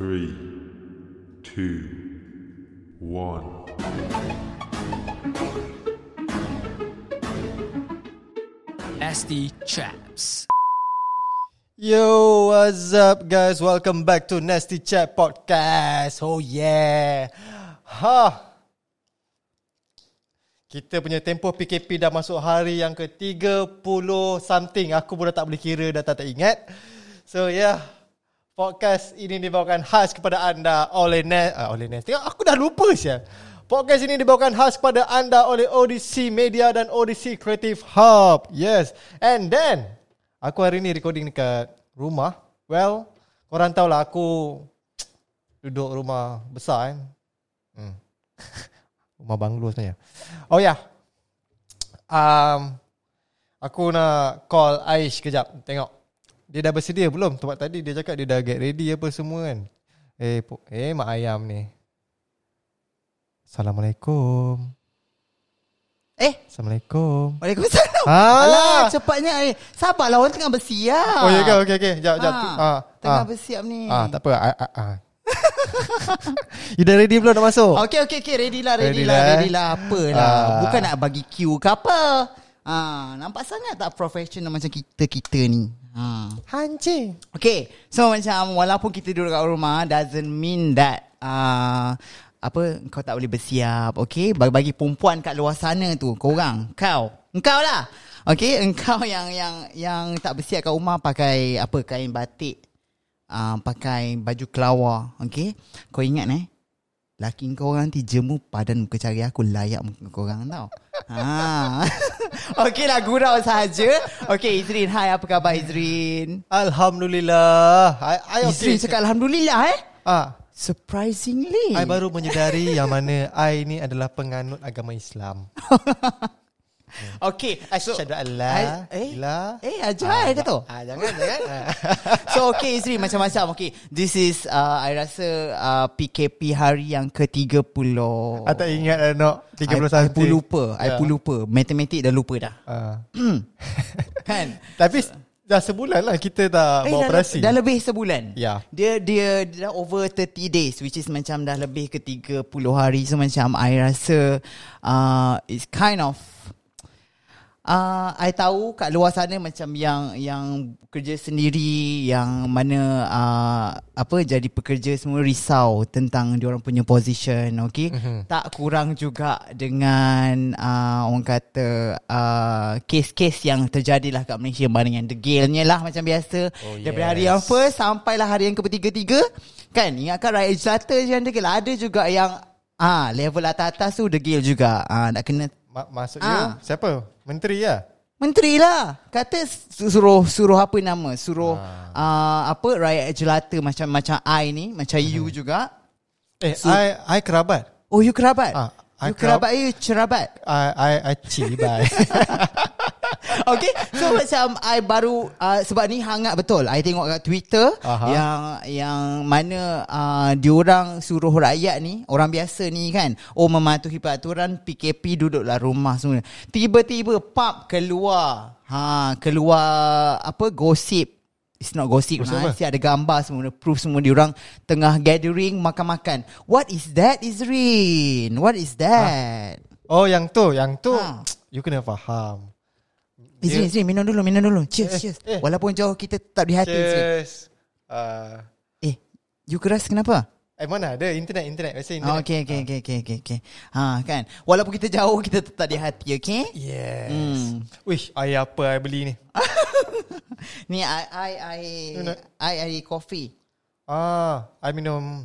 three, two, one. Nasty Chaps. Yo, what's up guys? Welcome back to Nasty Chat Podcast. Oh yeah. Ha. Kita punya tempoh PKP dah masuk hari yang ke-30 something. Aku pun dah tak boleh kira, dah tak, tak ingat. So yeah. Podcast ini dibawakan khas kepada anda oleh Nas. Uh, oleh Nas. Tengok, aku dah lupa siya. Podcast ini dibawakan khas kepada anda oleh ODC Media dan ODC Creative Hub. Yes. And then, Aku hari ni recording dekat rumah. Well, korang tahu lah aku duduk rumah besar kan. Hmm. rumah banglo sebenarnya. Oh ya. Yeah. Um, aku nak call Aish kejap. Tengok. Dia dah bersedia belum? Tempat tadi dia cakap dia dah get ready apa semua kan. Eh, po- eh mak ayam ni. Assalamualaikum. Eh, Assalamualaikum. Waalaikumsalam. Ah. Alah, cepatnya. Eh, sabarlah orang tengah bersiap. Oh ya ke? Okey okey. Jap jap. Ah, Ah, tengah ah. bersiap ni. Ah, tak apa. Ah, ah, ah. you dah ready belum nak masuk? Okey, okey, okey. Ready lah, ready, Ready lah, lah, eh? ready lah. Apalah. Ah. Bukan nak bagi queue ke apa. Ah, nampak sangat tak professional macam kita-kita ni. Ha. Hancing. Okay So macam Walaupun kita duduk kat rumah Doesn't mean that uh, Apa Kau tak boleh bersiap Okay? Bagi-bagi perempuan kat luar sana tu Korang Kau. Engkau lah. Okay Engkau yang Yang yang tak bersiap kat rumah Pakai Apa Kain batik uh, Pakai baju kelawar Okay? Kau ingat eh Laki kau orang nanti jemu padan muka cari aku layak muka kau orang tau. ha. Okey lah gurau sahaja. Okey Izrin, hai apa khabar Izrin? Alhamdulillah. I, I Izrin cakap Alhamdulillah eh. Ah, Surprisingly. I baru menyedari yang mana I ni adalah penganut agama Islam. Okay. So, Asyhadu an la eh, ilaha eh, ajar dia tu. Ah, jangan jangan. Ah. So okay Izri macam-macam Okay This is uh, I rasa uh, PKP hari yang ke-30 I tak ingat dah nak 30 I, I pun lupa I Ya. pun lupa Matematik dah lupa dah Ah. Kan Tapi dah sebulan lah kita tak Eh, buat dah, operasi. dah lebih sebulan Ya. Dia dia dah over 30 days Which is macam dah lebih ke 30 hari So macam I rasa uh, It's kind of Uh, I tahu kat luar sana macam yang yang kerja sendiri yang mana uh, apa jadi pekerja semua risau tentang diorang punya position okay Mhm. mm-hmm. tak kurang juga dengan uh, orang kata uh, kes-kes yang terjadilah kat Malaysia barang yang degilnya lah macam biasa Oh, daripada hari yes. yang first sampailah hari yang ketiga-tiga kan ingatkan rakyat jelata je yang degil ada juga yang ah level atas-atas tu degil juga ah nak kena Ma- maksud Ah. you siapa? Menteri lah. Menteri lah. Kata su- suruh Suruh apa nama? Suruh uh, Apa Rakyat jelata Macam macam I ni Macam you juga. Eh, So- I I kerabat. Oh you kerabat? Ah, I You kerabat you cerabat I I I cibai. Okay So macam I baru uh, Sebab ni hangat betul I tengok kat Twitter Aha. Yang Yang mana uh, Diorang suruh rakyat ni Orang biasa ni kan Oh mematuhi peraturan PKP duduklah rumah semua Tiba-tiba Pap keluar ha, Keluar Apa Gosip It's not gossip Gosip ha, apa? Mesti ada gambar semua Proof semua Diorang tengah gathering Makan-makan What is that Izrin What is that oh, yang tu, yang tu. Ha. You kena faham. Izrin, Izrin, minum dulu, minum dulu. Cheers, Eh, cheers. eh. Walaupun jauh kita tetap di hati. Cheers. Uh, Eh, you keras kenapa? eh mana ada internet internet biasa Oh, internet. okay, okay, okay, okay, okay, okay. Ha, kan. Walaupun kita jauh, kita tetap di hati, okay? Yes. Hmm. Wish, air apa I beli ni? Ni, I, I, You nak? I, I, coffee. Ah, I minum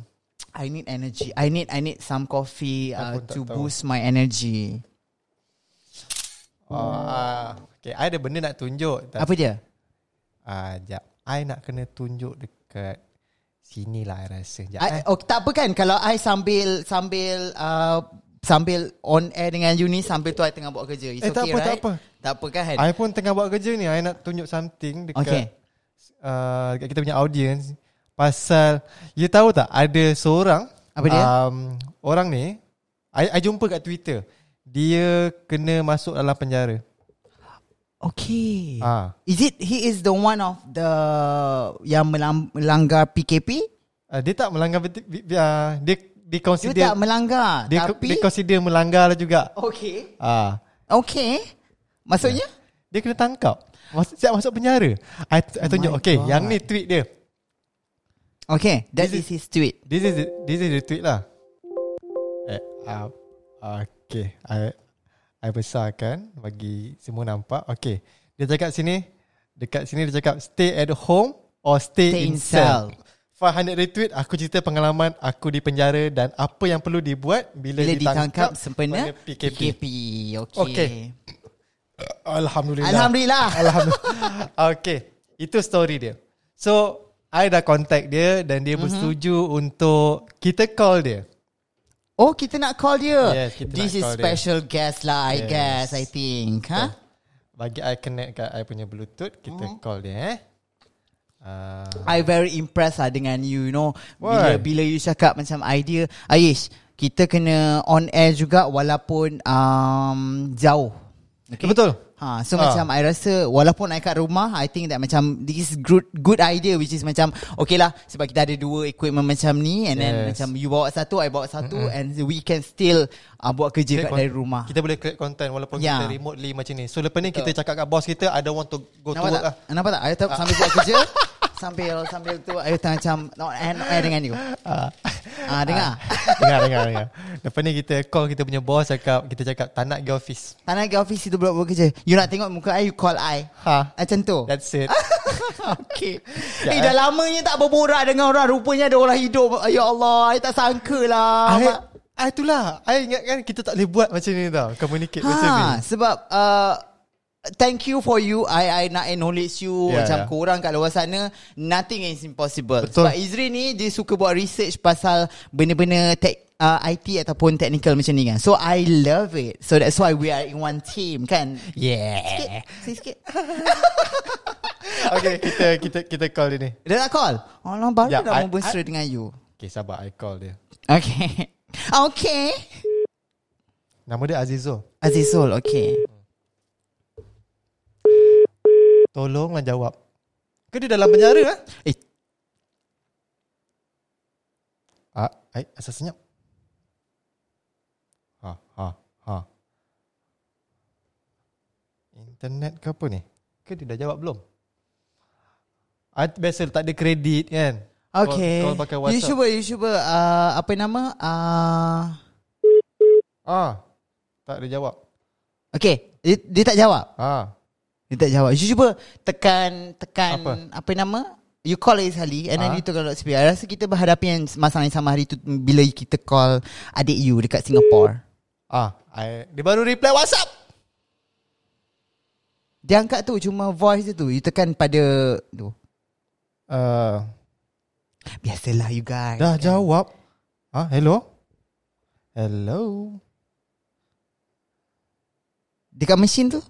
I need energy. I need, I need some coffee uh, to tahu. boost my energy. Ah, okay, I ada benda nak tunjuk. Apa dia? Ah, jap. I nak kena tunjuk dekat sini lah I rasa. Jap. I, eh. oh, tak apa kan kalau I sambil sambil uh, sambil on air dengan you ni sambil tu I tengah buat kerja. It's Eh, tak okay, apa, tak right? apa. Tak apa kan? I pun tengah buat kerja ni. I nak tunjuk something dekat Okay. uh, dekat kita punya audience pasal you tahu tak ada seorang Apa dia? Um, orang ni I, I jumpa kat Twitter. Dia kena masuk dalam penjara. Okay. Ah. Is it he is the one of the yang melanggar PKP? Uh, dia tak melanggar uh, dia dia Dia consider tak melanggar dia, Tapi dia consider melanggar lah juga. Okay Ah, Okay Maksudnya dia kena tangkap. Masuk siap masuk penjara. I, I tunjuk my okay, God. yang ni tweet dia. Okay That This is his tweet This is the, this is the tweet lah. Eh, uh, okay. I I besarkan bagi semua nampak. Okay. Dia cakap sini dekat sini dia cakap stay at home or stay, Stay in in cell. cell. 500 retweet aku cerita pengalaman aku di penjara dan apa yang perlu dibuat bila, Bila ditangkap, ditangkap sempena PKP. PKP Okay, Okay. Alhamdulillah. Alhamdulillah Alhamdulillah. okay. Itu story dia. So, I dah contact dia dan dia Mhm. bersetuju untuk kita call dia. Oh kita nak call dia Yes, kita This nak is call dia. special guest lah I Yes. guess I think huh? Bagi I connect kat I punya bluetooth, kita Mhm. call dia eh. Uh, I very impressed lah dengan you, you know. Bila bila you cakap macam idea, Aish, kita kena on air juga walaupun um, jauh. Okay? Betul. Ha, so Ha. macam I rasa walaupun I kat rumah, I think that macam this is good good idea which is macam okay lah sebab kita ada dua equipment macam ni and then Yes. macam you bawa satu, I bawa satu and we can still uh, buat kerja create kat con- dari rumah. Kita boleh create content walaupun Ya. kita remotely macam ni. So, lepas ni kita cakap kat boss kita, I don't want to go to Nampak work tak? lah. Nampak tak? I tak sambil buat kerja sambil sambil tu I tak macam not and not dengan you. Ah dengar. dengar, dengar, dengar. Lepas ni kita call kita punya boss cakap, kita cakap tak nak pergi office. Tak nak pergi office itu buat buat kerja. You nak tengok muka I, you call I. Ha. Macam tu. That's it. okay. Ya, eh, dah lamanya tak berborak dengan orang. Rupanya ada orang hidup. Ya Allah, I tak sangka lah. I, I itulah. I ingat kan kita tak boleh buat macam ni tau. Communicate macam ni. Ha, sebab uh, thank you for you. I I nak acknowledge you Ya, macam ya. korang kat luar sana nothing is impossible. Betul. Sebab Izri ni dia suka buat research pasal benda-benda tech uh, IT ataupun technical macam ni kan. So I love it. So that's why we are in one team kan. Yeah. Sikit, sikit. okay, kita kita kita call dia ni. Dia nak call? Alah, baru Ya, dah I- mau berseru dengan you. Okay, sabar. I call dia. Okay. Okay. Nama dia Azizul. Azizul, okay. Tolonglah jawab. Ke dia dalam penjara ah? Eh, Ah, ai, asal senyap. Ha, ha, ha. Internet ke apa ni? Ke dia dah jawab belum? I, biasa tak ada kredit kan? okay. Call, call pakai you WhatsApp. cuba, you cuba, uh, apa nama? Uh, Ah, tak ada jawab. okay, dia, dia tak jawab. Ah, Dia tak jawab. You cuba tekan, tekan, Apa? apa, nama? You call lagi sekali and then Ah. you tekan loudspeaker. I rasa kita berhadapi yang masalah yang sama hari tu bila kita call adik you dekat Singapore. ah, I, dia baru reply WhatsApp. Dia angkat tu cuma voice dia tu. You tekan pada tu. Uh, Biasalah you guys. dah jawab. Ah, hello? Hello? Dekat mesin tu?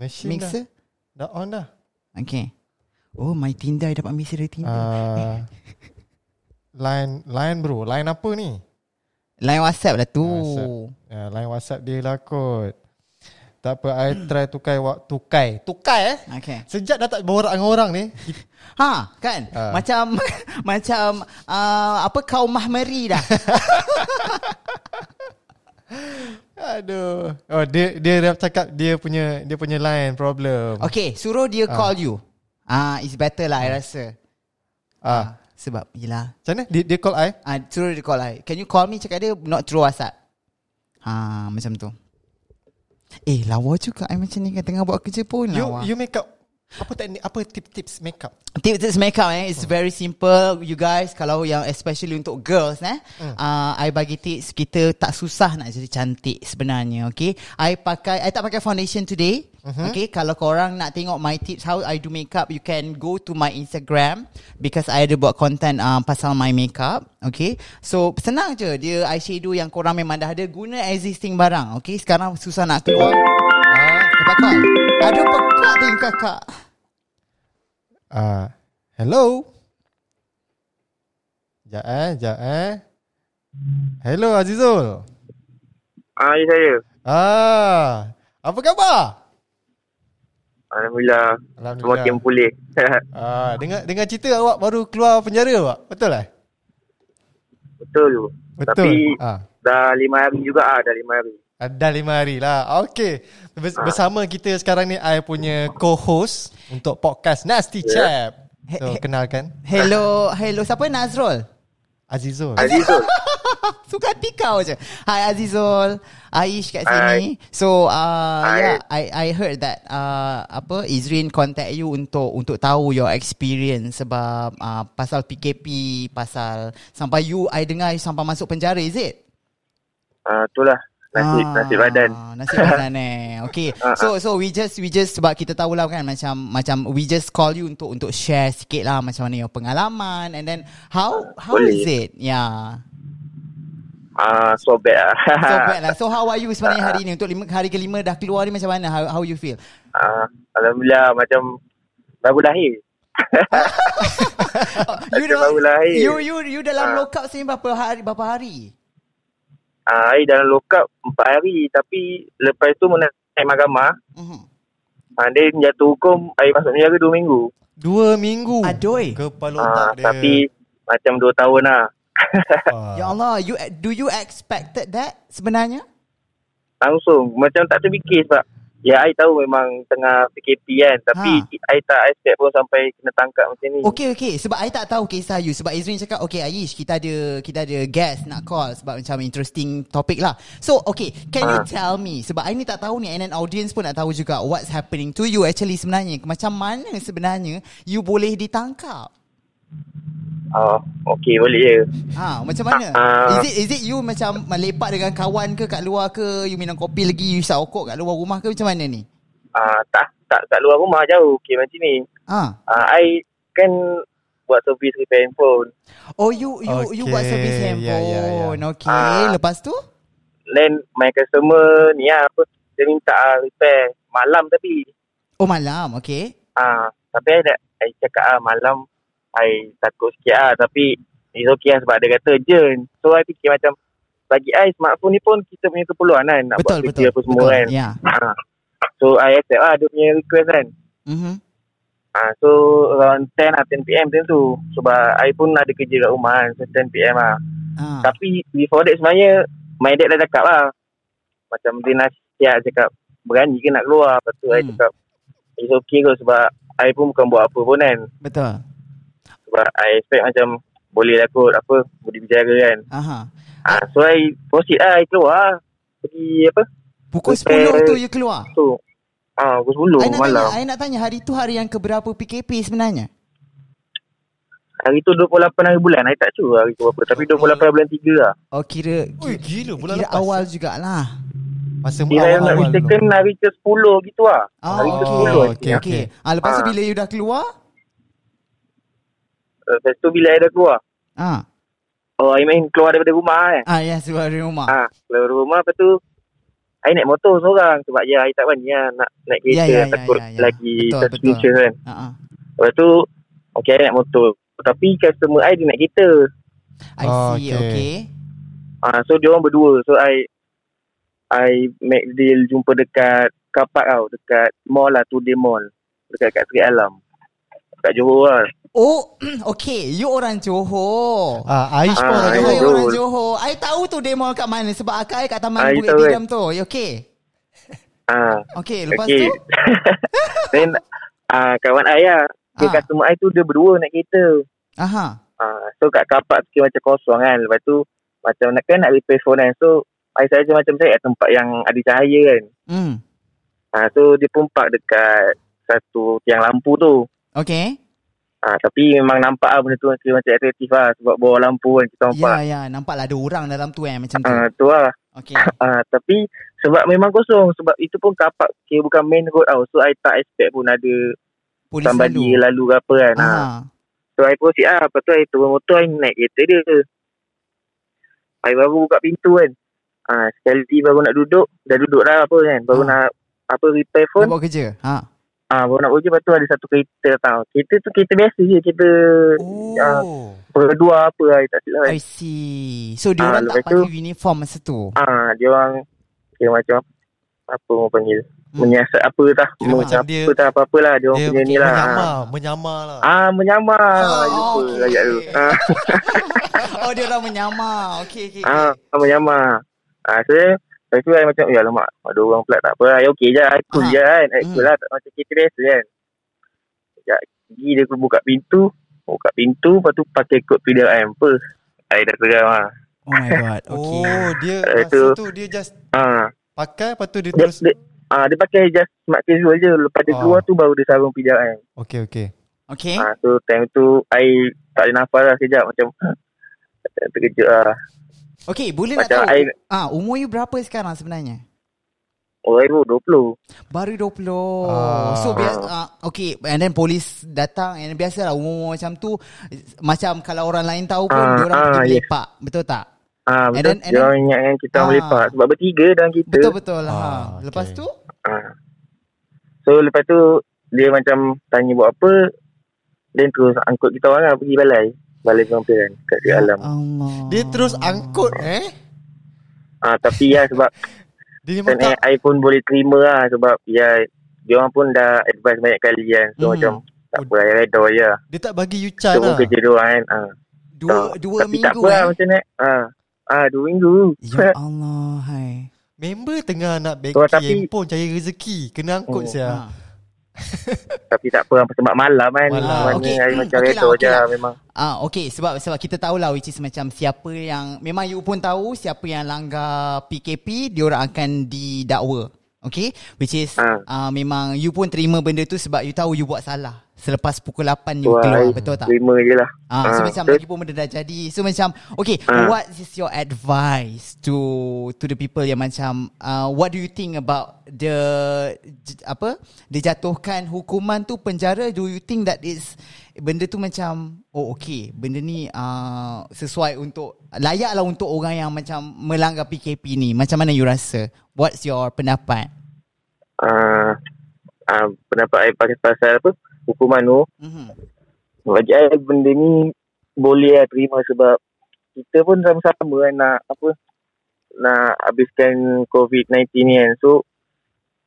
Machine Mixer? dah. Dah on dah. Okay. Oh, my Tinder. Dapat mesej dari Tinder. Uh, line line bro, line apa ni? Line WhatsApp lah tu. WhatsApp. Ya, line WhatsApp dia lah kot. Tak apa, I try tukai tukai. Tukai eh? Okay. Sejak dah tak borak dengan orang ni. Ha, kan? Ah. Macam macam uh, apa kaum mahmeri dah. Aduh. Oh, dia dia dah cakap dia punya dia punya line problem. okay, suruh dia Ah. call you. Ah, it's better lah I rasa. Ah, sebab yelah. macam mana? Dia, dia call I? Ah, suruh dia call I. Can you call me cakap dia not through WhatsApp. Ha, macam tu. Eh, lawa juga I macam ni kan tengah buat kerja pun You lawa. you make up apa teknik apa tips-tips make up? Tips-tips makeup eh It's very simple. You guys Kalau yang especially untuk girls eh Hmm. uh, I bagi tips Kita tak susah nak jadi cantik sebenarnya Okay? I pakai I tak pakai foundation today Mhm. Okay? Kalau korang nak tengok my tips How I do makeup You can go to my Instagram Because I ada buat content uh, Pasal my makeup Okay? So senang je Dia eyeshadow yang korang memang dah ada Guna existing barang Okay? Sekarang susah nak keluar. Ah, Dapat Aduh pekak tu kakak ah, hello. Jap eh, jap eh. Hello Azizul. Ah, ya saya. Ah, apa khabar? Alhamdulillah. Alhamdulillah. Semakin pulih. Ah, dengar dengar cerita awak baru keluar penjara awak. Betul lah? betul. Betul. Tapi Ah. dah lima hari juga ah, dah lima hari. Dah lima hari lah Okay Bers- Bersama kita sekarang ni I punya co-host Untuk podcast Nasty Chap So kenalkan Hello, hello. Siapa Nazrul? Azizul Azizul. Suka hati kau je. Hi Azizul. Aish kat Hi. sini. So uh Hi. yeah, I I heard that uh apa Izrin contact you untuk untuk tahu your experience sebab uh, pasal PKP, pasal sampai you I dengar you sampai masuk penjara is it? Ah, itulah nasib Ah, nasib badan. Nasib badan eh. Okay. Ah, So so we just we just sebab kita tahu lah kan macam macam we just call you untuk untuk share sikit lah macam mana your pengalaman and then how how Boleh. is it? Yeah. Ah, so bad ah. So bad lah. So how are you sebenarnya hari ni? Untuk lima, hari kelima dah keluar ni macam mana? How, how you feel? ah, alhamdulillah macam baru lahir. you Macam baru lahir. you you you dalam Ah. lockup sini berapa hari berapa hari? Ah, I dalam lockup empat hari tapi lepas tu nak naik mahkamah. Mhm. Ah, dia jatuh hukum I masuk penjara dua minggu. Dua minggu Aduh. Kepala Ah, otak dia tapi macam dua tahun lah. Ah. Ya Allah, you do you expected that sebenarnya? Langsung macam tak terfikir sebab ya I tahu memang tengah PKP kan tapi Ha. I tak expect pun sampai kena tangkap macam ni. Okay okay Sebab I tak tahu kisah you Sebab Izrin cakap Okay Aish Kita ada Kita ada guest nak call Sebab macam interesting topic lah So okay Can you Ah. tell me Sebab I ni tak tahu ni And then audience pun nak tahu juga What's happening to you actually sebenarnya Macam mana sebenarnya You boleh ditangkap Oh, okay boleh je. Ha, macam mana? Ah. is it is it you macam melepak dengan kawan ke kat luar ke? You minum kopi lagi, you isap okok kat luar rumah ke macam mana ni? Ah, tak tak kat luar rumah jauh. Okay macam ni. Ha. Ah, I kan buat servis repair handphone. Oh you you you buat Okay, servis ya, ya, handphone. ya. Okay, Ah. lepas tu? Then my customer ni lah apa dia minta ah, repair malam tapi Oh malam, okay. ah tapi I, dah, I cakap ah malam I takut sikit ah tapi it's okay lah sebab dia kata urgent. So I fikir macam bagi I smartphone ni pun kita punya keperluan kan nak betul buat betul. kerja apa semua betul. kan. Ya. Ah. So I accept lah dia punya request kan. Mhm. Ah, so around 10 lah 10 PM macam tu Sebab I pun ada kerja kat rumah kan So 10 PM lah Ah. Tapi before that sebenarnya My dad dah cakap lah Macam dia nasihat cakap Berani ke nak keluar Lepas tu hmm. I cakap It's okay kot sebab I pun bukan buat apa pun kan Betul. Sebab I expect macam Boleh lah kot apa Boleh bicara kan Aha. ah, So I proceed lah I keluar Pergi apa Pukul Repair 10 tu you keluar. tu Ah, pukul 10 I nak malam tanya, I nak tanya hari tu hari yang keberapa PKP sebenarnya? Hari tu 28 hari bulan I tak sure hari tu berapa Tapi 28 bulan 3 lah Oh kira Ui, kira, gila bulan kira lepas awal jugalah. Masa Kira yang nak awal-awal mistaken hari ke 10 gitu lah Oh, Hari ke 10 okay, okay. okay, okay. Ah, lepas tu Ah. bila you dah keluar? Lepas tu bila I dah keluar? Ah, Oh I main keluar daripada rumah kan ah yes, keluar dari rumah. Ah, keluar dari rumah lepas tu I naik motor seorang Sebab ya I tak berani lah Nak naik kereta Ya, ya, ya, Takut ya, ya. lagi Betul, suspicious kan? Ah. Lepas tu Okay I naik motor. Tapi customer I dia naik kereta. I Oh, see, okay. okay. ah, So dia orang berdua. So I I make deal jumpa dekat Kapak tau. Dekat mall lah Today Mall. Dekat kat Seri Alam. Dekat Johor lah Oh, okay. You orang Johor. Ah, Aish pun Ah, orang orang Johor. I tahu tu demo kat mana sebab akak I kat Taman Bukit Tiram tu. You okay? ah, Okay, lepas Okay tu? Then ah, Kawan I lah Dia Ah. customer I tu Dia berdua naik kereta Aha. Ah, so kat kapak tu macam kosong kan. Lepas tu macam nak kan nak repair phone kan. So I saja macam saya kat tempat yang ada cahaya kan. Hmm. Ah, so dia pun park dekat satu tiang lampu tu. Okay. Ah, tapi memang nampak lah benda tu kira macam atraktif lah. Sebab bawah lampu kan kita nampak. Ya, ya. Nampaklah ada orang dalam tu eh macam tu. Ah, tu lah. Okay. Ah, tapi sebab memang kosong. Sebab itu pun kapak kira bukan main road tau. So I tak expect pun ada Polis somebody lalu. lalu ke apa kan. Ah. Ah. So I proceed lah Lepas tu I turun motor I naik kereta dia I baru buka pintu kan ah, Sekali baru nak duduk Dah duduk dah apa kan Baru Ah. nak Apa repair phone buat kerja? Ha. Ah, Baru nak uji Lepas tu ada satu kereta tau Kereta tu kereta biasa je Kereta ah, Oh. Berdua apa lah I tak silap kan I see. So, dia Ah, orang tak lepas tu- pakai uniform masa tu? ah, Dia orang Kira macam Apa orang panggil menyiasat apa tah. Kira macam Macam dia- apa tah apa-apa lah. Dia orang punya ni lah. menyamar, menyamar lah. Ah, menyamar. Oh, Lupa okey. ayat tu. Ah, Oh dia orang menyamar. Okey okey. ah, menyamar. Ah, so, Lepas tu I macam, ya lemak, ada orang pula tak apa lah. Ya okey je, I cool Ah. je kan. I Hmm. cool lah, tak macam kita biasa kan. Sekejap, pergi dia buka pintu. Buka pintu, lepas tu pakai kod PDRM. Apa? I dah seram lah. Oh my god. Okey. Oh, dia masa tu- tu dia just Ah, pakai lepas tu dia dia, terus dia, ah, dia pakai just smart casual je. Lepas dia Ah. keluar tu baru dia sarung PDRM. Okey okey. Okey. Ah, so time tu I tak boleh nafas lah sekejap macam terkejut lah. Okey, boleh nak Macam tahu. I- Ah, umur you berapa sekarang sebenarnya? Orang ibu 20. Baru 20. Ah. So biasa uh, okay and then polis datang and biasalah umur macam tu macam kalau orang lain tahu pun Ah, dia orang ah, pergi yes. melepak. Betul tak? Ah, And betul. then- and Dia orang ingatkan kita Ah. melepak. Sebab bertiga dalam kita. Betul betul lah. Ah, ha. okay. Lepas tu Ah. So lepas tu dia macam tanya buat apa. Then terus angkut kita orang lah pergi balai. Balai pengampiran kat di alam. Allah. Dia terus angkut eh. Ah, tapi ya sebab Dia memang kan tak I pun boleh terima lah sebab ya dia orang pun dah advise banyak kali kan. So Hmm. macam tak apa, I redor je. dia tak bagi you chance pun lah. kerja dia orang kan. Ah. dua Tak. dua tapi tak minggu apa lah eh. macam ni. Ah. Ah, dua minggu. Ya Allah, hai. Member tengah nak bagi So, tapi- handphone cari rezeki. Kena angkut Oh, sia. Ha. tapi tak apa sebab malam kan. Malam. Mana Okey, I hmm, macam redor okey je lah. memang. Ah okey sebab sebab kita tahulah which is macam siapa yang memang you pun tahu siapa yang langgar PKP dia orang akan didakwa. Okay Which is Ah. uh, Memang you pun terima benda tu Sebab you tahu you buat salah Selepas pukul 8 you Wah, keluar Betul tak? Terima je lah. Ah, so Ah, macam lagi pun benda dah jadi. So macam okay, Ah. what is your advice to to the people yang macam uh, what do you think about the j- apa? Dijatuhkan hukuman tu penjara do you think that is benda tu macam oh okay, benda ni uh, sesuai untuk layaklah untuk orang yang macam melanggar PKP ni. Macam mana you rasa? What's your pendapat? ah, ah, pendapat pasal, pasal apa hukuman tu Mhm. bagi I benda ni boleh lah terima sebab kita pun sama-sama kan nak apa nak habiskan COVID-19 ni kan so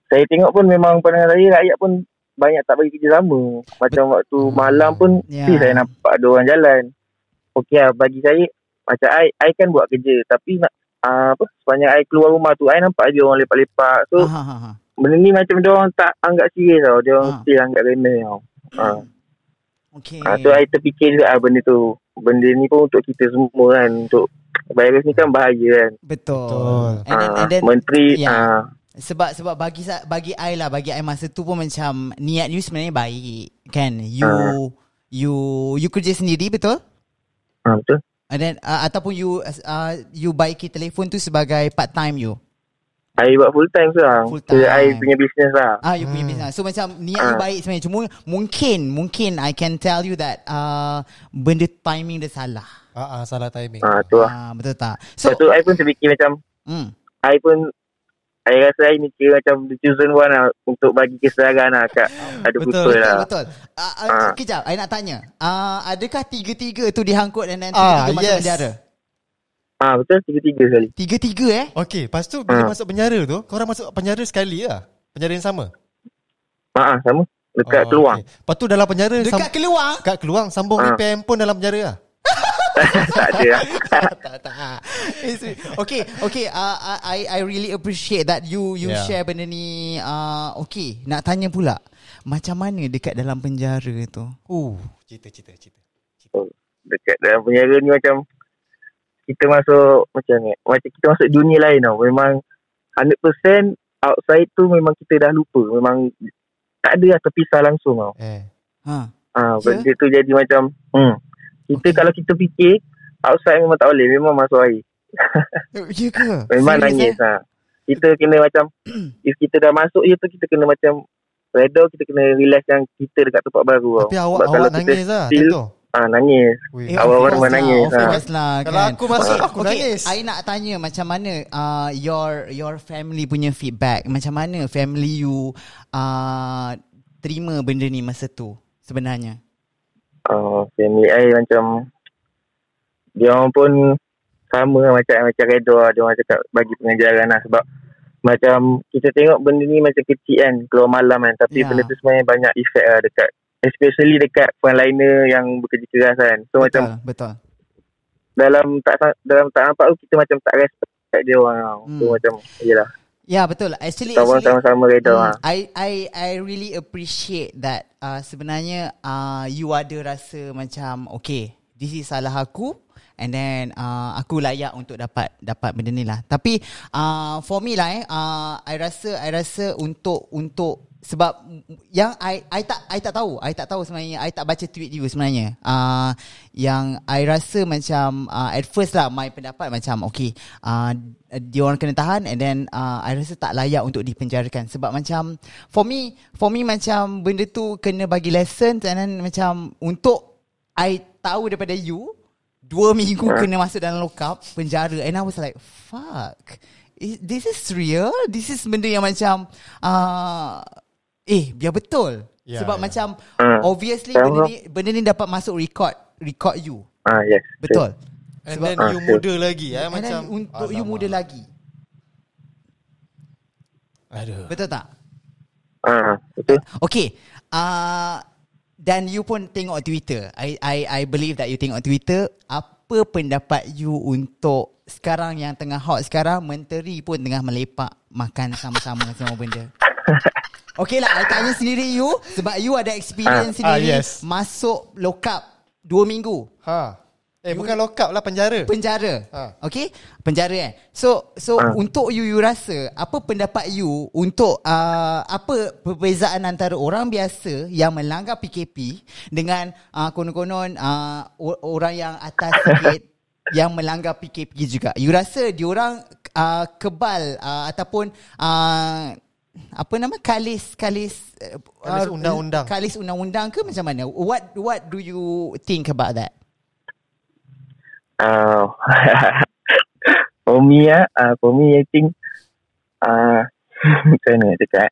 saya tengok pun memang pandangan saya rakyat pun banyak tak bagi kerja sama macam waktu malam pun Ya. yeah. saya nampak ada orang jalan okey lah bagi saya macam I, I kan buat kerja tapi nak uh, apa sepanjang I keluar rumah tu I nampak je orang lepak-lepak so ha. Benda ni macam dia orang tak anggap serius tau. Dia orang Ha. still anggap remeh tau. Ha. Okay. Ha. So, I terfikir juga ah, benda tu. Benda ni pun untuk kita semua kan. Untuk virus ni kan bahaya kan. Betul. Betul. And then, Ah, and then Menteri, ya. ah, Sebab sebab bagi bagi I lah bagi I masa tu pun macam niat you sebenarnya baik kan you Ah. you you kerja sendiri betul ah, betul. and then uh, ataupun you uh, you baiki telefon tu sebagai part time you I buat full time sekarang. Full So, I time. punya business lah. ah you punya Hmm. business so macam niat you Ah. baik sebenarnya cuma mungkin mungkin I can tell you that uh, benda timing dia salah Ah, ah, salah timing. Ah, tu lah. ah betul tak So, so Lepas tu, I pun terfikir macam, hmm I pun, I rasa I ni kira macam the chosen one lah untuk bagi kesedaran lah kat ada Betul, betul, Betul lah. betul. Uh, uh, Ah. Kejap, I nak tanya. Uh, adakah tiga-tiga tu dihangkut dan nanti Ah, tiga masuk yes. penjara? Ah, betul, tiga-tiga sekali. Tiga-tiga eh? Okey, lepas tu bila Ah. masuk penjara tu, korang masuk penjara sekali lah. Penjara yang sama. Ah, ah, sama. Dekat Oh, keluar. okey. Lepas tu dalam penjara Dekat keluar? kat keluar sambung Ah. repair handphone dalam penjara lah. tak ada lah. tak tak. It's- okay, okay. Uh, I I really appreciate that you you Yeah. share benda ni. Uh, okay, nak tanya pula. Macam mana dekat dalam penjara tu? Uh, cerita cerita cerita. dekat dalam penjara ni macam kita masuk macam ni macam kita masuk dunia lain tau memang 100% outside tu memang kita dah lupa memang tak ada lah terpisah langsung tau Eh. Ha. ha, Ya? benda tu jadi macam hmm, kita Okay. kalau kita fikir outside memang tak boleh memang masuk air Ya ke? memang Serious, nangis eh? ha. kita kena macam if kita dah masuk je tu kita kena macam redor kita kena relax yang kita dekat tempat baru tau. Tapi awak Sebab kalau awak kita nangis lah still, tentu. Ah nangis. Eh, Awal-awal of course memang lah, nangis, Of ha. course lah Kalau kan. aku masuk aku okay, nangis. I nak tanya macam mana uh, your your family punya feedback. Macam mana family you uh, terima benda ni masa tu sebenarnya? uh, family I macam dia orang pun sama lah macam macam redor dia orang cakap bagi pengajaran lah sebab macam kita tengok benda ni macam kecil kan keluar malam kan tapi Ya. benda tu sebenarnya banyak efek lah dekat especially dekat frontliner yang bekerja keras kan so macam Betul, betul. dalam tak dalam tak nampak tu kita macam tak respect dia orang tau. so Hmm. macam yelah Ya betul. Actually, kawan actually sama-sama reda Hmm, lah I I I really appreciate that uh, sebenarnya uh, you ada rasa macam okay, this is salah aku and then uh, aku layak untuk dapat dapat benda ni lah. Tapi uh, for me lah eh, uh, I rasa I rasa untuk untuk sebab yang I I tak I tak tahu, I tak tahu sebenarnya, I tak baca tweet you sebenarnya. Uh, yang I rasa macam uh, at first lah my pendapat macam okay, uh, dia orang kena tahan and then uh, I rasa tak layak untuk dipenjarakan. Sebab macam for me for me macam benda tu kena bagi lesson and then macam untuk I tahu daripada you dua minggu kena masuk dalam lockup penjara and I was like fuck. Is, this is real? This is benda yang macam uh, eh biar betul Ya, sebab ya. macam Hmm. obviously benda ni benda ni dapat masuk record record you ah yes betul And Sebab- then Ah, you betul. muda lagi eh and macam then untuk you Alamak. muda lagi Aduh. betul tak ah betul Okay. Uh, dan you pun tengok Twitter. I I I believe that you tengok Twitter. Apa pendapat you untuk sekarang yang tengah hot sekarang menteri pun tengah melepak makan sama-sama semua benda. Okay lah, I tanya sendiri you sebab you ada experience Ah, sendiri yes. masuk lockup dua minggu Ha. Eh bukan lock up lah penjara. penjara. Ha. Okay? Penjara kan. So so Ha. untuk you you rasa apa pendapat you untuk uh, apa perbezaan antara orang biasa yang melanggar PKP dengan uh, konon-konon uh, orang yang atas sikit yang melanggar PKP juga. You rasa diorang uh, kebal uh, ataupun uh, apa nama? Kalis kalis uh, Kalis undang-undang. kalis undang-undang ke macam mana? What what do you think about that? Uh, for me ah uh, for me I think uh, macam mana nak cakap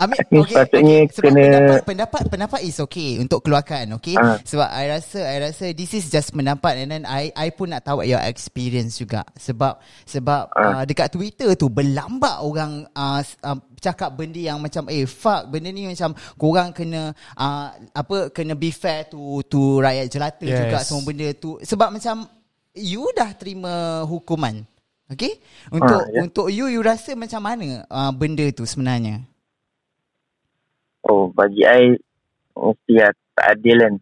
I mean, Ni okay, sepatutnya okay. Sebab kena- pendapat, pendapat, pendapat is okay untuk keluarkan, okay? Ah. Sebab I rasa, I rasa this is just pendapat and then I, I pun nak tahu your experience juga. Sebab, sebab uh, Ah. dekat Twitter tu berlambak orang uh, uh, cakap benda yang macam, eh fuck, benda ni macam korang kena, uh, apa, kena be fair to, to rakyat jelata Yes. juga semua benda tu. Sebab macam, you dah terima hukuman. Okay? Untuk Ah, ya. untuk you, you rasa macam mana uh, benda tu sebenarnya? Oh bagi I mesti lah tak adil kan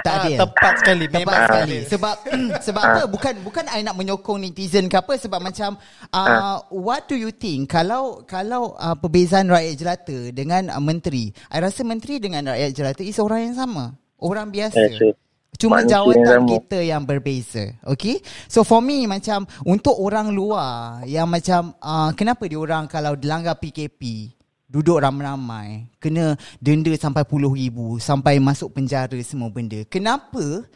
Tak Ah, adil. tepat sekali. Tepat Memang sekali. sekali. Sebab sebab apa? Bukan bukan I nak menyokong netizen ke apa sebab macam uh, what do you think kalau kalau uh, perbezaan rakyat jelata dengan uh, menteri? I rasa menteri dengan rakyat jelata is orang yang sama. Orang biasa. Yes, sir. Cuma Manusia yang jawatan sama. kita yang berbeza. Okay? So for me macam untuk orang luar yang macam uh, kenapa dia orang kalau dilanggar PKP duduk ramai-ramai kena denda sampai puluh ribu sampai masuk penjara semua benda. Kenapa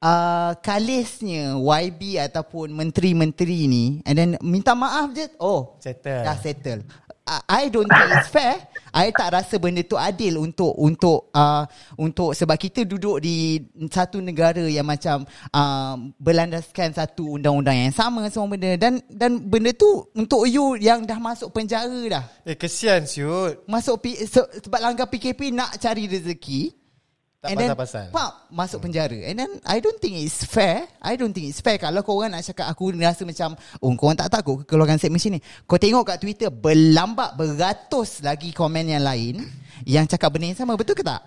uh, kalisnya YB ataupun menteri-menteri ni and then minta maaf je oh Settle. dah settle. I I don't think it's fair. I tak rasa benda tu adil untuk untuk uh, untuk sebab kita duduk di satu negara yang macam uh, berlandaskan satu undang-undang yang sama semua benda dan dan benda tu untuk you yang dah masuk penjara dah. Eh kesian siut. Masuk P, se, sebab langgar PKP nak cari rezeki. Tak and then, pasal-pasal. Pak, masuk penjara. And then, I don't think it's fair. I don't think it's fair. Kalau korang nak cakap aku rasa macam, oh, korang tak takut ke keluarkan segmen sini. Kau tengok kat Twitter, berlambak beratus lagi komen yang lain yang cakap benda yang sama. Betul ke tak?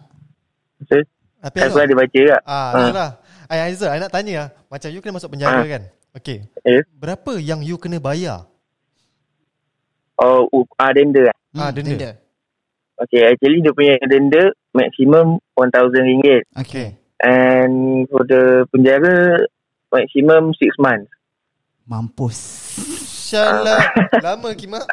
betul Tapi aku ada baca juga Ah, Ah. itulah. Ai Aizal, I nak tanya ah. Macam you kena masuk penjara Ah. kan? Okay. yes. Berapa yang you kena bayar? oh uh, uh, denda Ah, denda. Okay, actually dia punya denda maksimum RM1,000 Okay. and for the penjara maksimum 6 months. Mampus. Syalah. Lama kimak.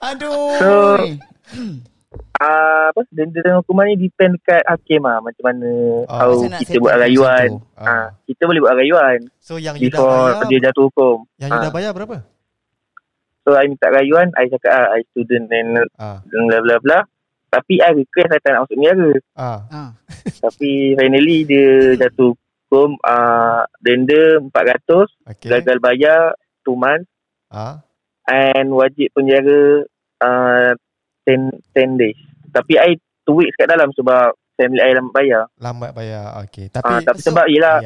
Aduh. So- Ah, apa denda dan hukuman ni depend dekat hakim ah macam mana Ah, how kita buat rayuan. tu. Ah. Ah, kita boleh buat rayuan So yang you dah bayar, dia jatuh hukum. yang you Ah. dah bayar berapa? So I minta rayuan, I cakap ah, I student and Ah. bla bla bla. Tapi I request I tak nak masuk penjara. Ah. Ah. Tapi finally dia jatuh hukum ah, denda 400, Okay. gagal bayar 2 months. Ah. and wajib penjara uh, 10, 10 days. Tapi I 2 weeks kat dalam sebab family I lambat bayar. Lambat bayar. Okay. Tapi, Tapi, uh, tapi so- sebab Yalah.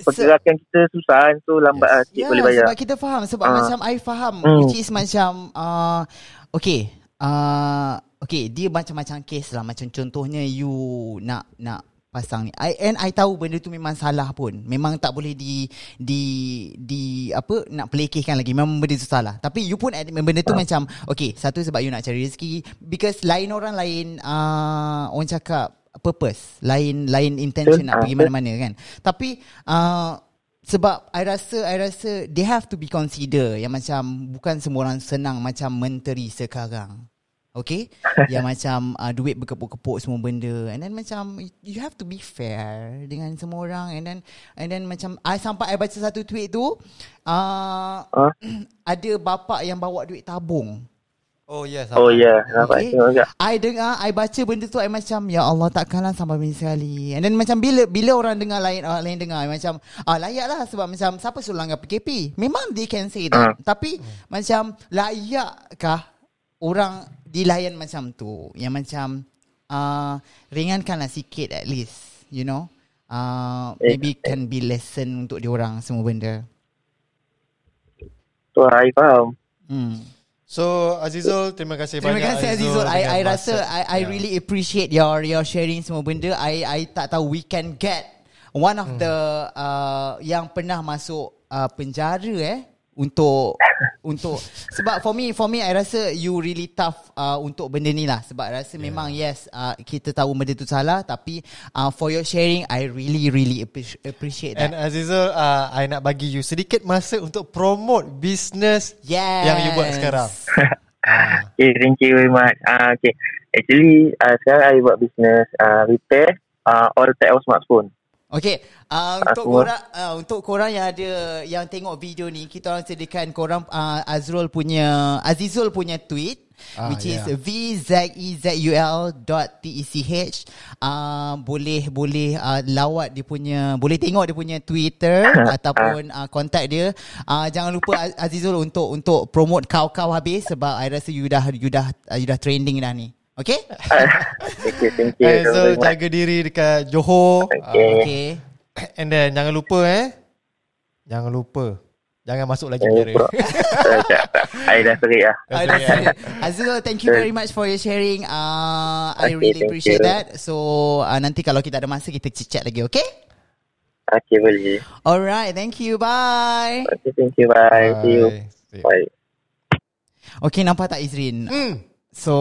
pergerakan kita susah kan so lambat Yes. yes. sikit Ya, boleh bayar. sebab kita faham sebab Ah. macam I faham Hmm. which is macam uh, okay uh, okay dia macam-macam case lah macam contohnya you nak nak pasang ni I, and I tahu benda tu memang salah pun memang tak boleh di di di apa nak pelekehkan lagi memang benda tu salah tapi you pun admit benda tu macam okay satu sebab you nak cari rezeki because lain orang lain uh, orang cakap purpose lain lain intention nak Ah, pergi mana-mana kan. Tapi uh, sebab I rasa I rasa they have to be consider yang macam bukan semua orang senang macam menteri sekarang. Okay? Yang macam uh, Duit berkepuk-kepuk Semua benda. And then macam You have to be fair Dengan semua orang. And then And then macam I sampai I baca satu tweet tu uh, Ah. Ada bapa yang bawa duit tabung Oh yes. Oh yeah. nampak Okay. tengok. I dengar I baca benda tu I macam Ya Allah takkanlah sampai begini sekali And then macam bila Bila orang dengar lain Orang lain dengar I macam ah, Layak lah Sebab macam Siapa suruh langgar PKP Memang they can say that Tapi Macam Layakkah Orang Dilayan macam tu Yang macam uh, Ringankanlah sikit at least You know uh, Eh, Maybe can be lesson Untuk diorang Semua benda Tu I faham. Hmm. So Azizul, terima kasih Terima banyak kasih Azizul. I, dengan I masa- rasa I, I Ya. really appreciate your your sharing semua benda. I I tak tahu we can get one of Hmm. the uh, yang pernah masuk uh, penjara eh untuk untuk sebab for me for me I rasa you really tough uh, untuk benda ni lah sebab I rasa memang yes uh, kita tahu benda tu salah tapi uh, for your sharing I really really appreci- appreciate And that. Azizul, uh, I nak bagi you sedikit masa untuk promote business yes. yang you buat sekarang. Ah. Okay, thank you very much. Ah, okay. Actually, uh, sekarang I buat business uh, repair uh, all type of smartphone. Okay, uh, untuk Aku- korang uh, untuk korang yang ada yang tengok video ni, kita orang sediakan korang uh, Azrul punya Azizul punya tweet Ah, which yeah. is vzezul dot tech uh, boleh boleh uh, lawat dia punya boleh tengok dia punya Twitter ataupun uh, kontak dia. Uh, jangan lupa Az- Azizul untuk untuk promote kau-kau habis sebab I rasa you dah you dah uh, you dah trending dah ni Okay? okay, thank you. Eh, so very much. jaga diri dekat Johor. Okay. Okay. Ah, and then jangan lupa eh. Jangan lupa. Jangan masuk lagi Jangan penjara. lupa. Tak, tak. I dah serik lah. I dah. Azizul, thank you very much for your sharing. Uh, I Okay, really thank appreciate you. that. So uh, nanti kalau kita ada masa kita chat lagi, okay? Okay, boleh. Alright, thank you. Bye. Okay, thank you. Bye. See you. Bye. Bye. Okay, nampak tak Izrin? Hmm. So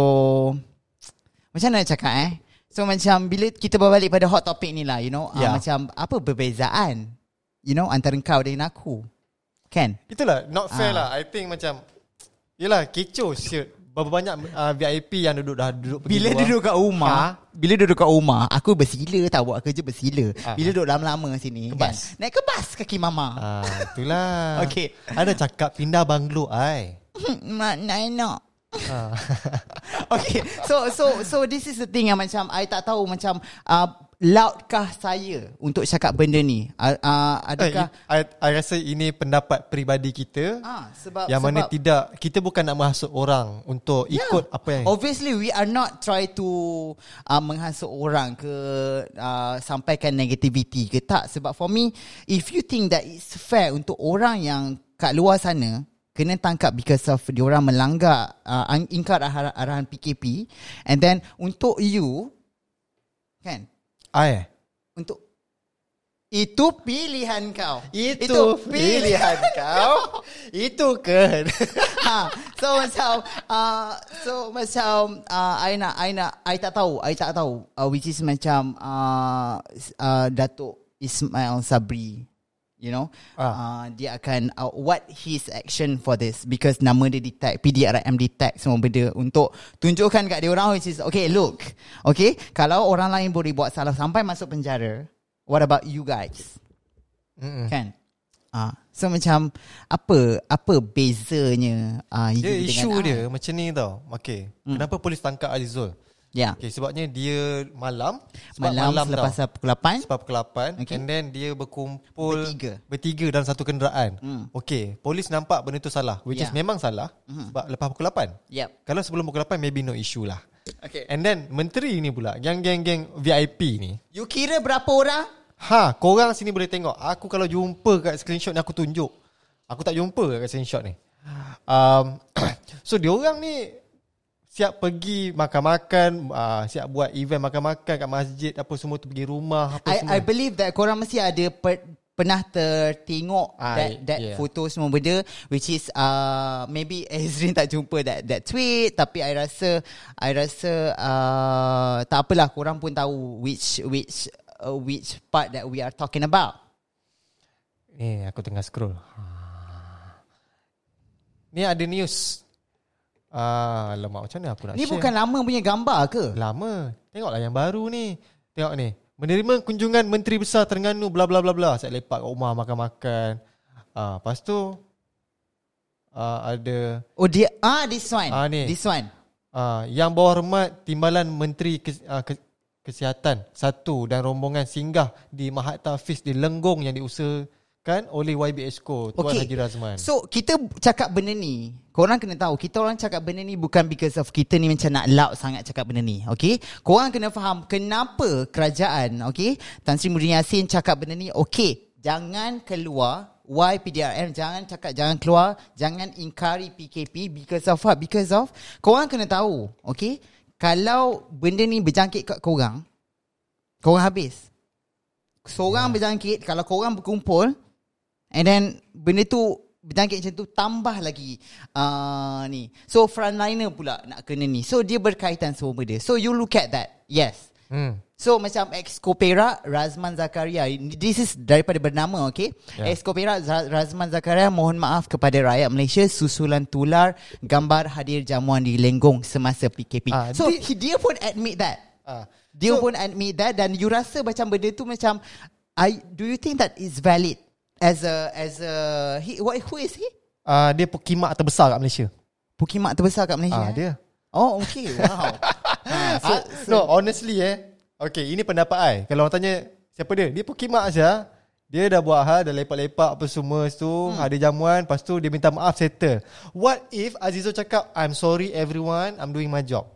macam mana nak cakap eh? So macam bila kita berbalik pada hot topic ni lah, you know, Ya. uh, macam apa perbezaan, you know, antara kau dan aku, kan? Itulah not fair Ah. lah. I think macam Yelah kecoh shit. Berapa banyak uh, VIP yang duduk dah duduk pergi Bila luar. duduk kat rumah Ha? Bila duduk kat rumah Aku bersila tau Buat kerja bersila Ah. Bila duduk lama-lama sini Kebas. kan? Naik kebas kaki mama Ah, itulah. Okay. Ada cakap pindah banglo ai. Mak nak nak Ah. Okay So so so this is the thing yang macam I tak tahu macam uh, Loudkah saya Untuk cakap benda ni uh, uh, Eh, Adakah I, I rasa ini pendapat peribadi kita Ah, sebab yang mana sebab, tidak kita bukan nak menghasut orang untuk Yeah. ikut apa yang Obviously we are not try to uh, menghasut orang ke uh, sampaikan negativity ke tak sebab for me if you think that it's fair untuk orang yang kat luar sana kena tangkap because of diorang melanggar uh, ingkar arahan, arahan PKP and then untuk you kan I eh? untuk itu pilihan kau Itu pilihan kau. Itu ke? ha, so macam uh, so macam uh, I nak I nak I tak tahu I tak tahu uh, which is macam uh, uh, Datuk Ismail Sabri you know Ah. uh, dia akan uh, what his action for this because nama dia detect PDRM detect semua benda untuk tunjukkan kat dia orang which is okay look okay kalau orang lain boleh buat salah sampai masuk penjara what about you guys Mm-mm. Kan Ah, so macam apa apa bezanya ah Dia isu dengan dia I? macam ni tau. Okay. Hmm. Kenapa polis tangkap Azizul? Ya. Okay, sebabnya dia malam. Sebab Malam, malam, selepas tau. pukul 8. Sebab pukul 8 Okay. And then dia berkumpul Bertiga. Bertiga dalam satu kenderaan Hmm. Okay Polis nampak benda tu salah Which Ya. is memang salah Mhm. Sebab lepas pukul 8 Yep. Kalau sebelum pukul 8 Maybe no issue lah Okay. And then Menteri ni pula Geng-geng-geng VIP ni You kira berapa orang? Ha Korang sini boleh tengok Aku kalau jumpa kat screenshot ni Aku tunjuk Aku tak jumpa kat screenshot ni um, So diorang ni Siap pergi makan-makan uh, Siap buat event makan-makan Kat masjid Apa semua tu Pergi rumah Apa I, semua I believe that korang mesti ada per, pernah tertengok Ah, that that yeah. foto semua benda which is uh, maybe Ezrin tak jumpa that that tweet tapi I rasa I rasa uh, tak apalah korang pun tahu which which uh, which part that we are talking about. Ni aku tengah scroll. Ni ada news. Ah, alamak macam mana aku nak Ni share? bukan lama punya gambar ke? lama. Tengoklah yang baru ni. Tengok ni. Menerima kunjungan Menteri Besar Terengganu bla bla bla bla. Saya lepak kat rumah makan-makan. Ah, lepas tu ah, ada Oh dia ah this one. Ah, ni. This one. ah, yang bawah hormat Timbalan Menteri Kes, ah, Kes, Kesihatan satu dan rombongan singgah di Mahat Tafiz di Lenggong yang diusahakan oleh YB Exco Tuan Okay. Haji Razman. So kita cakap benda ni Korang kena tahu Kita orang cakap benda ni Bukan because of Kita ni macam nak loud sangat cakap benda ni Okay? Korang kena faham Kenapa kerajaan Okay? Tan Sri Muhyiddin Yassin cakap benda ni Okay Jangan keluar YPDRM Jangan cakap Jangan keluar Jangan ingkari PKP Because of what? Because of Korang kena tahu Okay? Kalau benda ni berjangkit kat korang Korang habis. Seorang berjangkit Kalau korang berkumpul And then benda tu berjangkit macam tu tambah lagi uh, ni. So frontliner pula nak kena ni. So dia berkaitan semua benda. So you look at that. Yes. Hmm. So macam Exco Perak Razman Zakaria This is daripada bernama okay yeah. Exco Perak Razman Zakaria Mohon maaf kepada rakyat Malaysia Susulan tular Gambar hadir jamuan di Lenggong Semasa PKP Ah, So di- he, dia pun admit that Ah. Dia So- pun admit that Dan you rasa macam benda tu macam I, Do you think that is valid As a As a he, what, Who is he? Ah, dia kimak terbesar kat Malaysia. Pukimak terbesar kat Malaysia Ah, eh? dia. Oh okay Wow Ah, so, Ah, no, honestly eh. Okay, ini pendapat I. Kalau orang tanya siapa dia? Dia pun kimak saja. Dia dah buat hal, dah lepak-lepak apa semua tu, hmm. ada jamuan, lepas tu dia minta maaf settle. What if Azizo cakap, I'm sorry everyone, I'm doing my job.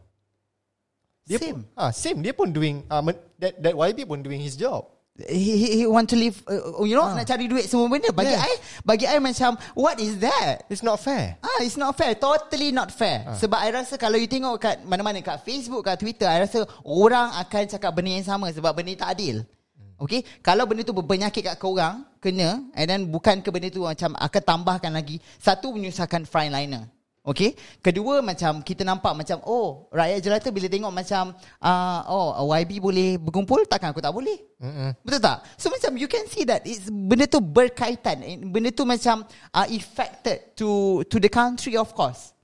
Dia Same. Pun, ah, same. Dia pun doing, men- that, that YB pun doing his job. He, he, he want to live uh, you know Ah. nak cari duit semua benda bagi Yeah. I bagi I macam what is that It's not fair. Ah, it's not fair. Totally not fair. Ah. Sebab I rasa kalau you tengok kat mana-mana kat Facebook, kat Twitter, I rasa orang akan cakap benda yang sama sebab benda tak adil. Hmm. Okay Kalau benda tu berpenyakit kat korang Kena And then bukan ke benda tu Macam akan tambahkan lagi Satu menyusahkan frontliner Okay Kedua macam Kita nampak macam Oh Rakyat jelata bila tengok macam uh, Oh YB boleh berkumpul Takkan aku tak boleh Mm-mm. Betul tak? So macam you can see that it's, benda tu berkaitan. Benda tu macam uh, affected to to the country of course.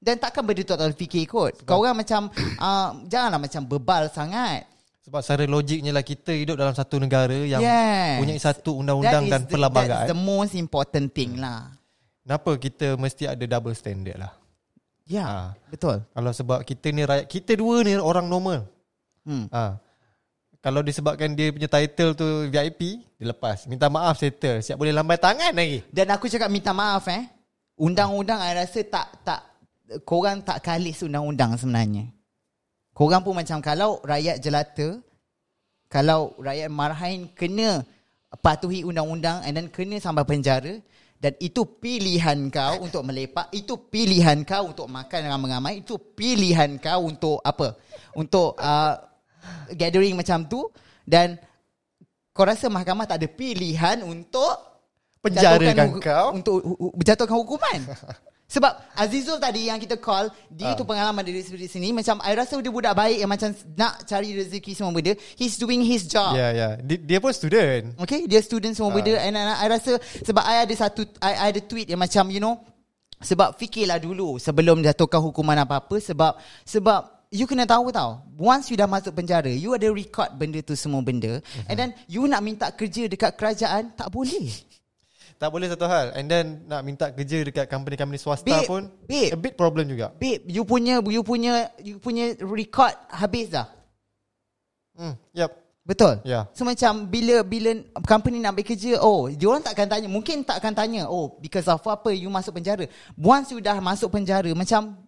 Dan takkan benda tu tak fikir kot. Kau orang macam uh, janganlah macam bebal sangat. Sebab secara logiknya lah kita hidup dalam satu negara yang Yes. punya satu That undang-undang is dan the- perlembagaan. That's the most important thing lah. Kenapa kita mesti ada double standard lah? Ya, Ah. betul. Kalau sebab kita ni rakyat, kita dua ni orang normal. Hmm. Ha. Kalau disebabkan dia punya title tu VIP, dia lepas. Minta maaf settle. Siap boleh lambai tangan lagi. Dan aku cakap minta maaf eh. Undang-undang I rasa tak tak korang tak kalis undang-undang sebenarnya. Korang pun macam kalau rakyat jelata kalau rakyat marhain kena patuhi undang-undang and then kena sampai penjara dan itu pilihan kau untuk melepak, itu pilihan kau untuk makan ramai-ramai, itu pilihan kau untuk apa? Untuk uh, gathering macam tu dan kau rasa mahkamah tak ada pilihan untuk Penjarakan kau. untuk berjatuhkan hukuman. Sebab Azizul tadi yang kita call, dia tu pengalaman dari seperti sini macam I rasa dia budak baik yang macam nak cari rezeki semua benda. He's doing his job. Ya, ya. Dia, dia pun student. Okay, dia student semua benda and I, I rasa sebab I ada satu I, I ada tweet yang macam you know sebab fikirlah dulu sebelum jatuhkan hukuman apa-apa sebab sebab you kena tahu tau once you dah masuk penjara you ada record benda tu semua benda and then you nak minta kerja dekat kerajaan tak boleh Tak boleh satu hal And then Nak minta kerja Dekat company-company swasta Babe, pun babe. A bit problem juga Babe, you punya you punya you punya record habis dah. hmm, Yep Betul? Ya. So macam bila bila company nak ambil kerja, oh, dia orang tak akan tanya, mungkin tak akan tanya, oh, because of apa you masuk penjara. Once you dah masuk penjara, macam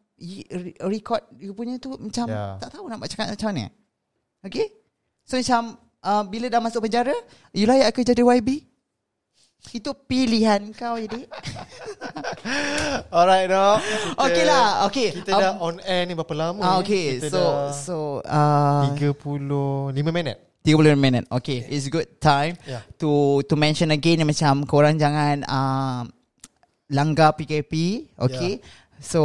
record you punya tu macam Ya. tak tahu nak cakap macam mana. Okay? So macam uh, bila dah masuk penjara, you layak ke jadi YB? Itu pilihan kau jadi. Alright no Okay lah, okay. Kita dah on air ni berapa lama Ah, okay, Kita so so uh, 35 minit 30 minit. Okay, it's good time Yeah. to to mention again macam korang jangan uh, langgar PKP, okay? So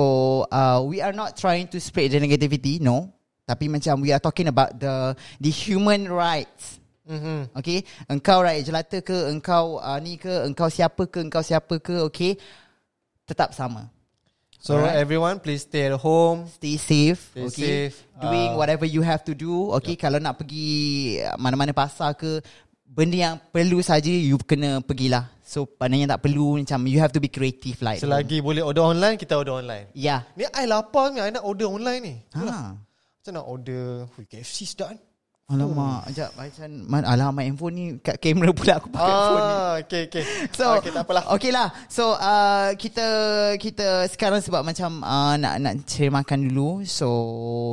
uh, we are not trying to spread the negativity, no. Tapi macam we are talking about the the human rights. Mm-hmm. Okay, engkau rakyat jelata ke, engkau uh, ni ke, engkau siapa ke, engkau siapa ke, okay? Tetap sama. So Alright. everyone please stay at home Stay safe, Stay okay? safe. Doing Uh, whatever you have to do, okay? Kalau nak pergi mana-mana pasar ke, benda yang perlu saja you kena pergilah. So benda yang tak perlu macam you have to be creative like. Selagi boleh order online Kita order online Ya. Ni I lapar ni I nak order online ni Ha. Macam nak order Hui, KFC sedap kan Alamak, ajak macam man, alamak handphone ni kat kamera pula aku pakai phone ni. Ah, okay, okay. So okay, tak apalah. Okay lah So uh, kita kita sekarang sebab macam uh, nak nak cari makan dulu. So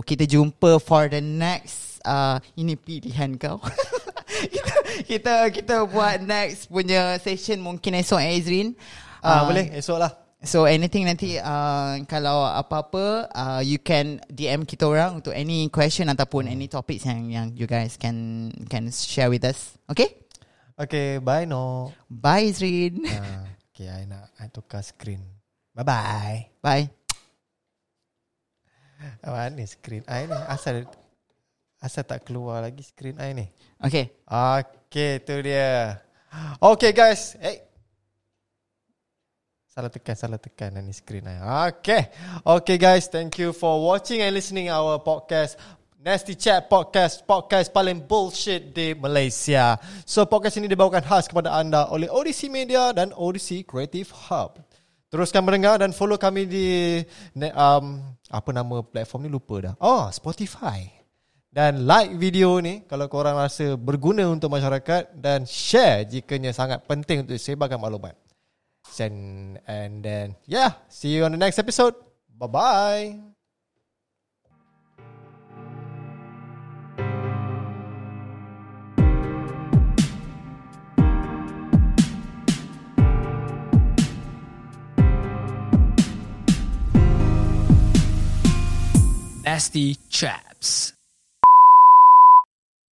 kita jumpa for the next uh, ini pilihan kau. kita kita kita buat next punya session mungkin esok Azrin. Ah, boleh esok lah. So anything nanti uh, kalau apa-apa uh, you can DM kita orang untuk any question ataupun any topics yang yang you guys can can share with us. Okay? Okay, bye no. Bye Azrin. Ah, okay, I nak I tukar screen. Bye bye. Bye. Mana ni screen I ni? Asal asal tak keluar lagi screen I ni. Okay. Okay, tu dia. Okay guys. Eh. Salah tekan, salah tekan ni screen I. Okay. Okay guys, thank you for watching and listening our podcast. Nasty Chat Podcast Podcast paling bullshit di Malaysia So podcast ini dibawakan khas kepada anda Oleh Odyssey Media dan Odyssey Creative Hub Teruskan mendengar dan follow kami di um, Apa nama platform ni lupa dah Oh Spotify dan like video ni kalau korang rasa berguna untuk masyarakat dan share jikanya sangat penting untuk sebarkan maklumat. And, and then yeah, see you on the next episode. Bye bye. Nasty Chaps.